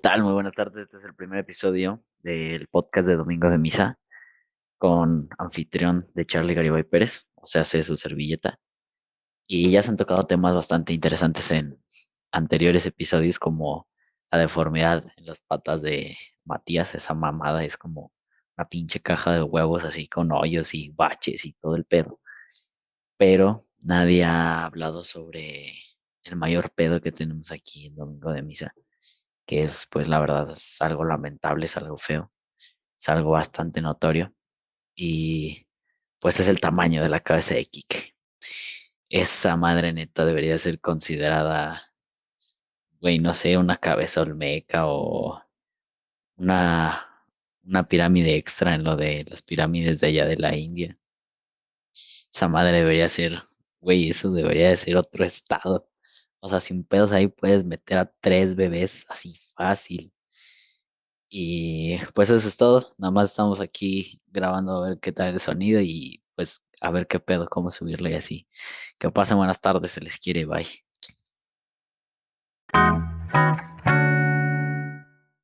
tal? Muy buenas tardes. Este es el primer episodio del podcast de Domingo de Misa con anfitrión de Charlie Garibay Pérez, o sea, hace su servilleta. Y ya se han tocado temas bastante interesantes en anteriores episodios, como la deformidad en las patas de Matías. Esa mamada es como una pinche caja de huevos así con hoyos y baches y todo el pedo. Pero nadie ha hablado sobre el mayor pedo que tenemos aquí en Domingo de Misa que es, pues la verdad, es algo lamentable, es algo feo, es algo bastante notorio y pues es el tamaño de la cabeza de Kike. Esa madre neta debería ser considerada, güey, no sé, una cabeza olmeca o una, una pirámide extra en lo de las pirámides de allá de la India. Esa madre debería ser, güey, eso debería de ser otro estado. O sea, sin pedos ahí puedes meter a tres bebés así fácil. Y pues eso es todo. Nada más estamos aquí grabando a ver qué tal el sonido y pues a ver qué pedo, cómo subirle y así. Que pasen buenas tardes, se les quiere, bye.